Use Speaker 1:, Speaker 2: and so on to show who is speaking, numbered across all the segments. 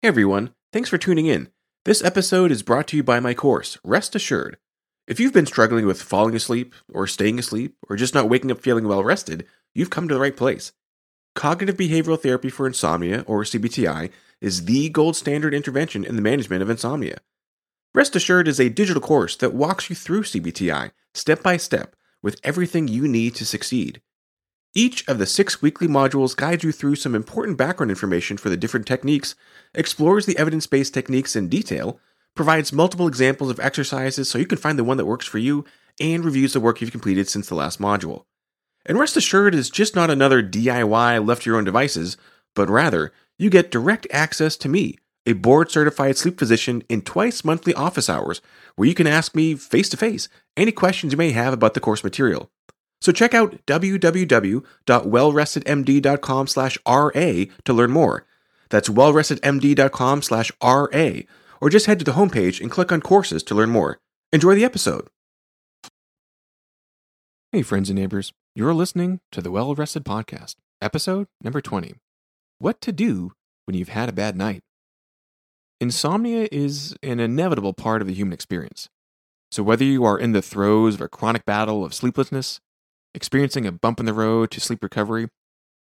Speaker 1: Hey everyone, thanks for tuning in. This episode is brought to you by my course, Rest Assured. If you've been struggling with falling asleep, or staying asleep, or just not waking up feeling well rested, you've come to the right place. Cognitive behavioral therapy for insomnia, or CBTI, is the gold standard intervention in the management of insomnia. Rest Assured is a digital course that walks you through CBTI step by step with everything you need to succeed. Each of the six weekly modules guides you through some important background information for the different techniques, explores the evidence based techniques in detail, provides multiple examples of exercises so you can find the one that works for you, and reviews the work you've completed since the last module. And rest assured, it's just not another DIY left to your own devices, but rather, you get direct access to me, a board certified sleep physician, in twice monthly office hours, where you can ask me face to face any questions you may have about the course material. So check out www.wellrestedmd.com slash RA to learn more. That's wellrestedmd.com slash RA, or just head to the homepage and click on courses to learn more. Enjoy the episode. Hey, friends and neighbors. You're listening to the Well Rested Podcast, episode number 20 What to Do When You've Had a Bad Night. Insomnia is an inevitable part of the human experience. So, whether you are in the throes of a chronic battle of sleeplessness, experiencing a bump in the road to sleep recovery,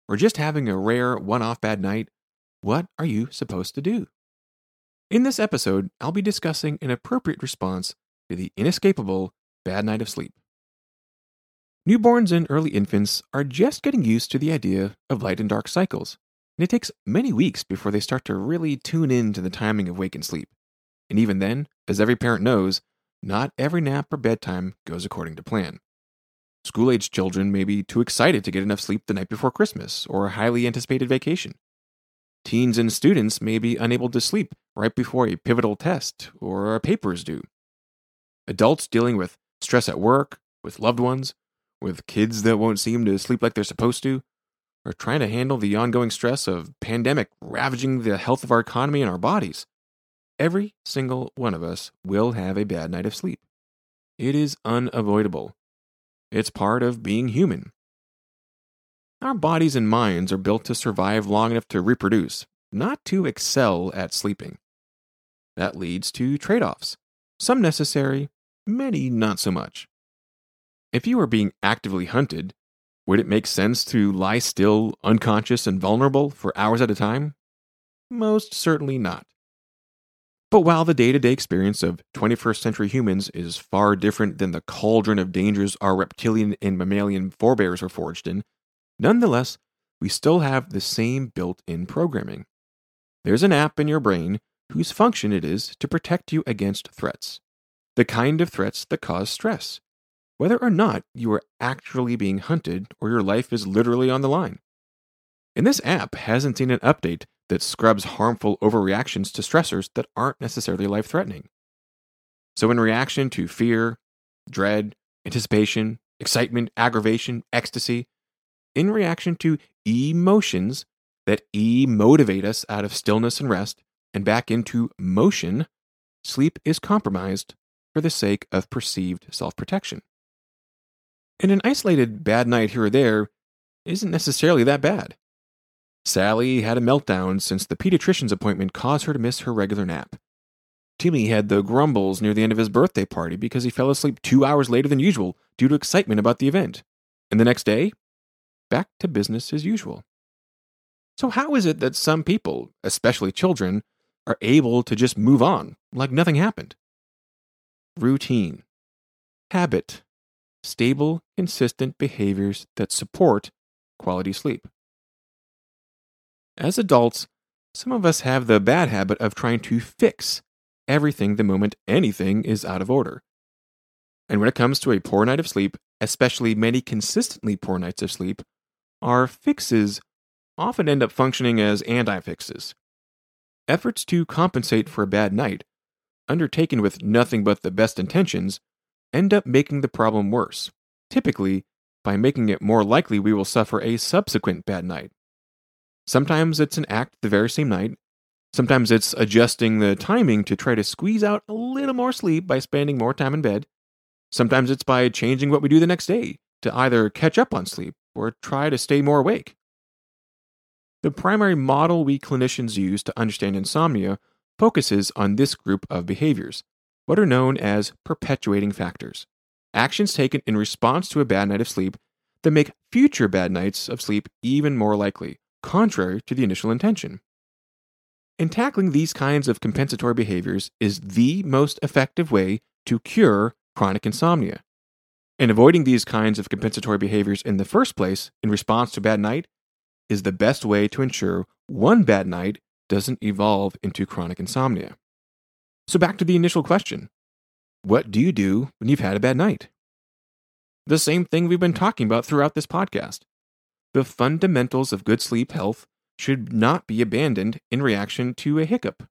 Speaker 1: or just having a rare one off bad night, what are you supposed to do? In this episode, I'll be discussing an appropriate response to the inescapable bad night of sleep. Newborns and early infants are just getting used to the idea of light and dark cycles, and it takes many weeks before they start to really tune in to the timing of wake and sleep. And even then, as every parent knows, not every nap or bedtime goes according to plan. School age children may be too excited to get enough sleep the night before Christmas or a highly anticipated vacation. Teens and students may be unable to sleep right before a pivotal test or a paper is due. Adults dealing with stress at work, with loved ones, with kids that won't seem to sleep like they're supposed to, or trying to handle the ongoing stress of pandemic ravaging the health of our economy and our bodies. Every single one of us will have a bad night of sleep. It is unavoidable. It's part of being human. Our bodies and minds are built to survive long enough to reproduce, not to excel at sleeping. That leads to trade offs, some necessary, many not so much. If you are being actively hunted, would it make sense to lie still, unconscious, and vulnerable for hours at a time? Most certainly not. But while the day to day experience of 21st century humans is far different than the cauldron of dangers our reptilian and mammalian forebears were forged in, nonetheless, we still have the same built in programming. There's an app in your brain whose function it is to protect you against threats, the kind of threats that cause stress, whether or not you are actually being hunted or your life is literally on the line. And this app hasn't seen an update that scrubs harmful overreactions to stressors that aren't necessarily life threatening. So, in reaction to fear, dread, anticipation, excitement, aggravation, ecstasy, in reaction to emotions that e motivate us out of stillness and rest and back into motion, sleep is compromised for the sake of perceived self protection. And an isolated bad night here or there isn't necessarily that bad. Sally had a meltdown since the pediatrician's appointment caused her to miss her regular nap. Timmy had the grumbles near the end of his birthday party because he fell asleep two hours later than usual due to excitement about the event. And the next day, back to business as usual. So, how is it that some people, especially children, are able to just move on like nothing happened? Routine, habit, stable, consistent behaviors that support quality sleep. As adults, some of us have the bad habit of trying to fix everything the moment anything is out of order. And when it comes to a poor night of sleep, especially many consistently poor nights of sleep, our fixes often end up functioning as anti fixes. Efforts to compensate for a bad night, undertaken with nothing but the best intentions, end up making the problem worse, typically by making it more likely we will suffer a subsequent bad night. Sometimes it's an act the very same night. Sometimes it's adjusting the timing to try to squeeze out a little more sleep by spending more time in bed. Sometimes it's by changing what we do the next day to either catch up on sleep or try to stay more awake. The primary model we clinicians use to understand insomnia focuses on this group of behaviors, what are known as perpetuating factors. Actions taken in response to a bad night of sleep that make future bad nights of sleep even more likely, contrary to the initial intention. And tackling these kinds of compensatory behaviors is the most effective way to cure chronic insomnia. And avoiding these kinds of compensatory behaviors in the first place in response to bad night is the best way to ensure one bad night doesn't evolve into chronic insomnia. So, back to the initial question What do you do when you've had a bad night? The same thing we've been talking about throughout this podcast. The fundamentals of good sleep health should not be abandoned in reaction to a hiccup.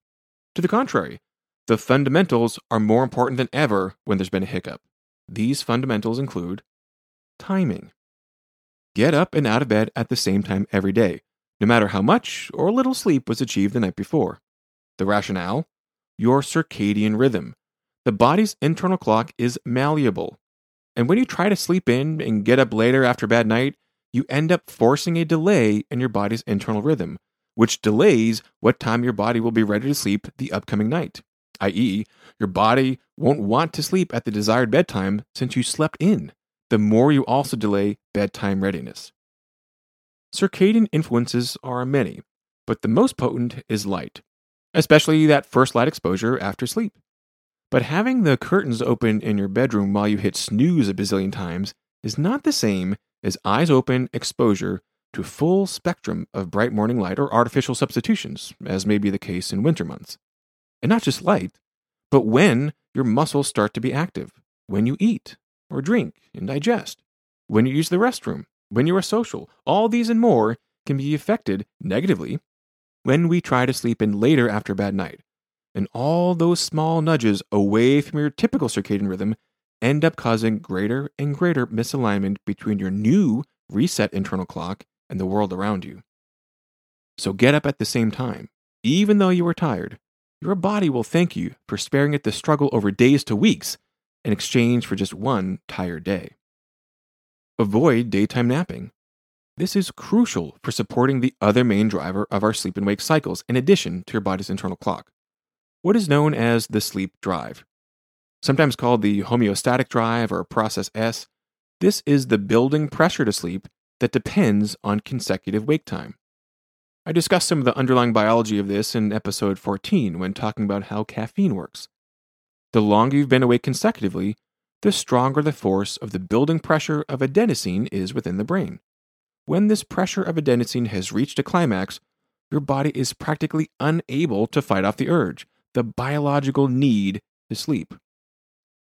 Speaker 1: To the contrary, the fundamentals are more important than ever when there's been a hiccup. These fundamentals include timing. Get up and out of bed at the same time every day, no matter how much or little sleep was achieved the night before. The rationale? Your circadian rhythm. The body's internal clock is malleable. And when you try to sleep in and get up later after a bad night, you end up forcing a delay in your body's internal rhythm, which delays what time your body will be ready to sleep the upcoming night, i.e., your body won't want to sleep at the desired bedtime since you slept in, the more you also delay bedtime readiness. Circadian influences are many, but the most potent is light, especially that first light exposure after sleep. But having the curtains open in your bedroom while you hit snooze a bazillion times is not the same as eyes open exposure to full spectrum of bright morning light or artificial substitutions, as may be the case in winter months. And not just light, but when your muscles start to be active, when you eat or drink and digest, when you use the restroom, when you are social, all these and more can be affected negatively when we try to sleep in later after a bad night. And all those small nudges away from your typical circadian rhythm end up causing greater and greater misalignment between your new reset internal clock and the world around you. So get up at the same time, even though you are tired, your body will thank you for sparing it the struggle over days to weeks in exchange for just one tired day. Avoid daytime napping. This is crucial for supporting the other main driver of our sleep and wake cycles, in addition to your body's internal clock. What is known as the sleep drive. Sometimes called the homeostatic drive or process S, this is the building pressure to sleep that depends on consecutive wake time. I discussed some of the underlying biology of this in episode 14 when talking about how caffeine works. The longer you've been awake consecutively, the stronger the force of the building pressure of adenosine is within the brain. When this pressure of adenosine has reached a climax, your body is practically unable to fight off the urge, the biological need to sleep.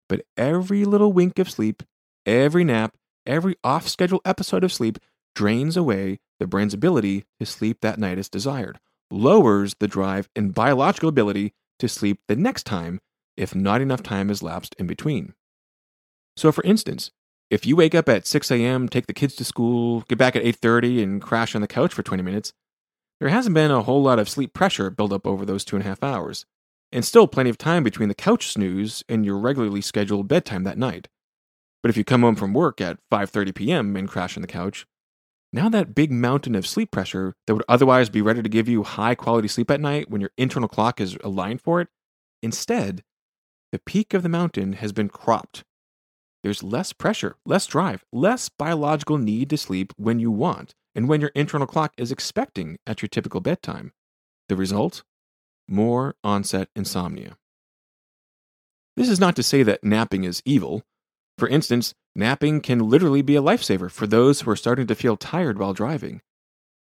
Speaker 1: But every little wink of sleep, every nap, every off schedule episode of sleep drains away the brain's ability to sleep that night as desired, lowers the drive and biological ability to sleep the next time if not enough time has lapsed in between. So for instance, if you wake up at 6 a.m., take the kids to school, get back at 8.30 and crash on the couch for 20 minutes, there hasn't been a whole lot of sleep pressure built up over those two and a half hours, and still plenty of time between the couch snooze and your regularly scheduled bedtime that night. But if you come home from work at 5:30 p.m. and crash on the couch, now, that big mountain of sleep pressure that would otherwise be ready to give you high quality sleep at night when your internal clock is aligned for it, instead, the peak of the mountain has been cropped. There's less pressure, less drive, less biological need to sleep when you want and when your internal clock is expecting at your typical bedtime. The result? More onset insomnia. This is not to say that napping is evil. For instance, napping can literally be a lifesaver for those who are starting to feel tired while driving.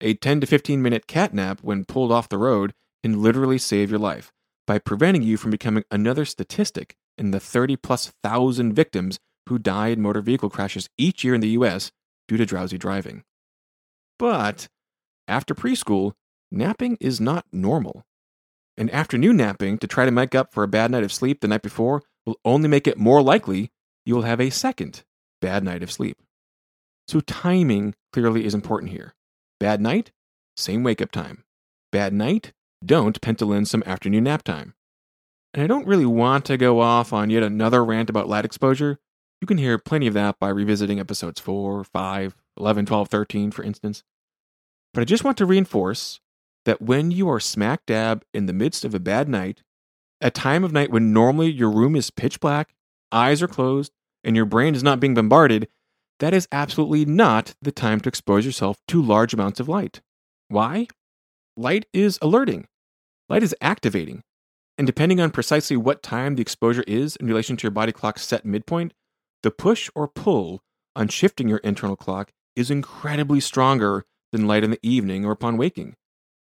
Speaker 1: A 10 to 15 minute cat nap when pulled off the road can literally save your life by preventing you from becoming another statistic in the 30 plus thousand victims who die in motor vehicle crashes each year in the US due to drowsy driving. But after preschool, napping is not normal. And afternoon napping to try to make up for a bad night of sleep the night before will only make it more likely you will have a second bad night of sleep. So, timing clearly is important here. Bad night, same wake up time. Bad night, don't pencil in some afternoon nap time. And I don't really want to go off on yet another rant about light exposure. You can hear plenty of that by revisiting episodes 4, 5, 11, 12, 13, for instance. But I just want to reinforce that when you are smack dab in the midst of a bad night, a time of night when normally your room is pitch black, eyes are closed, and your brain is not being bombarded, that is absolutely not the time to expose yourself to large amounts of light. Why? Light is alerting, light is activating. And depending on precisely what time the exposure is in relation to your body clock's set midpoint, the push or pull on shifting your internal clock is incredibly stronger than light in the evening or upon waking.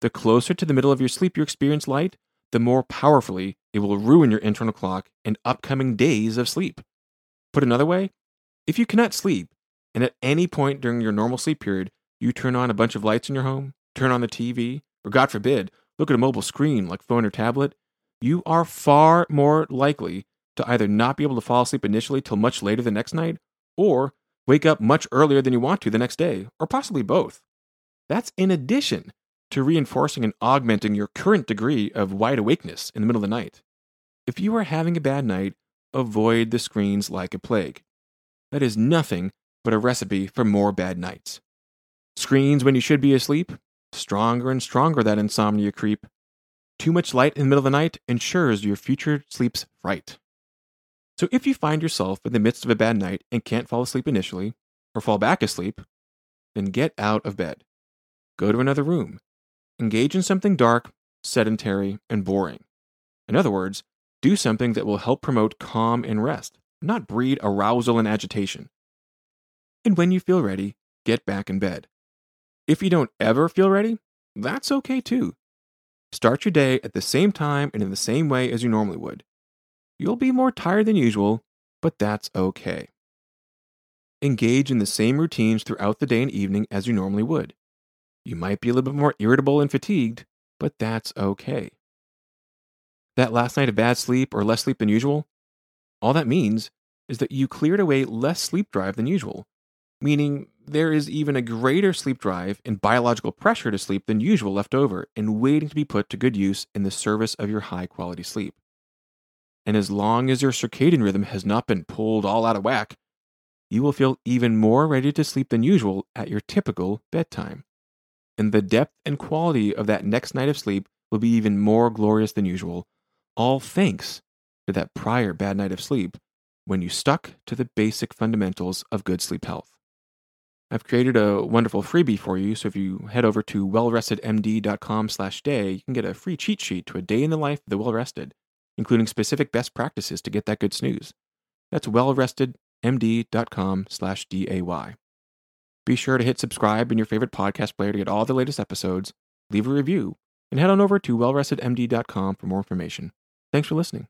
Speaker 1: The closer to the middle of your sleep you experience light, the more powerfully it will ruin your internal clock and upcoming days of sleep. Put another way, if you cannot sleep, and at any point during your normal sleep period, you turn on a bunch of lights in your home, turn on the TV, or God forbid, look at a mobile screen like phone or tablet, you are far more likely to either not be able to fall asleep initially till much later the next night, or wake up much earlier than you want to the next day, or possibly both. That's in addition to reinforcing and augmenting your current degree of wide awakeness in the middle of the night. If you are having a bad night, avoid the screens like a plague. That is nothing but a recipe for more bad nights. Screens when you should be asleep, stronger and stronger that insomnia creep. Too much light in the middle of the night ensures your future sleeps fright. So if you find yourself in the midst of a bad night and can't fall asleep initially, or fall back asleep, then get out of bed. Go to another room. Engage in something dark, sedentary, and boring. In other words, do something that will help promote calm and rest, not breed arousal and agitation. And when you feel ready, get back in bed. If you don't ever feel ready, that's okay too. Start your day at the same time and in the same way as you normally would. You'll be more tired than usual, but that's okay. Engage in the same routines throughout the day and evening as you normally would. You might be a little bit more irritable and fatigued, but that's okay. That last night of bad sleep or less sleep than usual, all that means is that you cleared away less sleep drive than usual, meaning there is even a greater sleep drive and biological pressure to sleep than usual left over and waiting to be put to good use in the service of your high quality sleep. And as long as your circadian rhythm has not been pulled all out of whack, you will feel even more ready to sleep than usual at your typical bedtime. And the depth and quality of that next night of sleep will be even more glorious than usual, all thanks to that prior bad night of sleep when you stuck to the basic fundamentals of good sleep health. I've created a wonderful freebie for you, so if you head over to wellrestedmd.com slash day, you can get a free cheat sheet to a day in the life of the well-rested, including specific best practices to get that good snooze. That's wellrestedmd.com slash day. Be sure to hit subscribe in your favorite podcast player to get all the latest episodes, leave a review, and head on over to wellrestedmd.com for more information. Thanks for listening.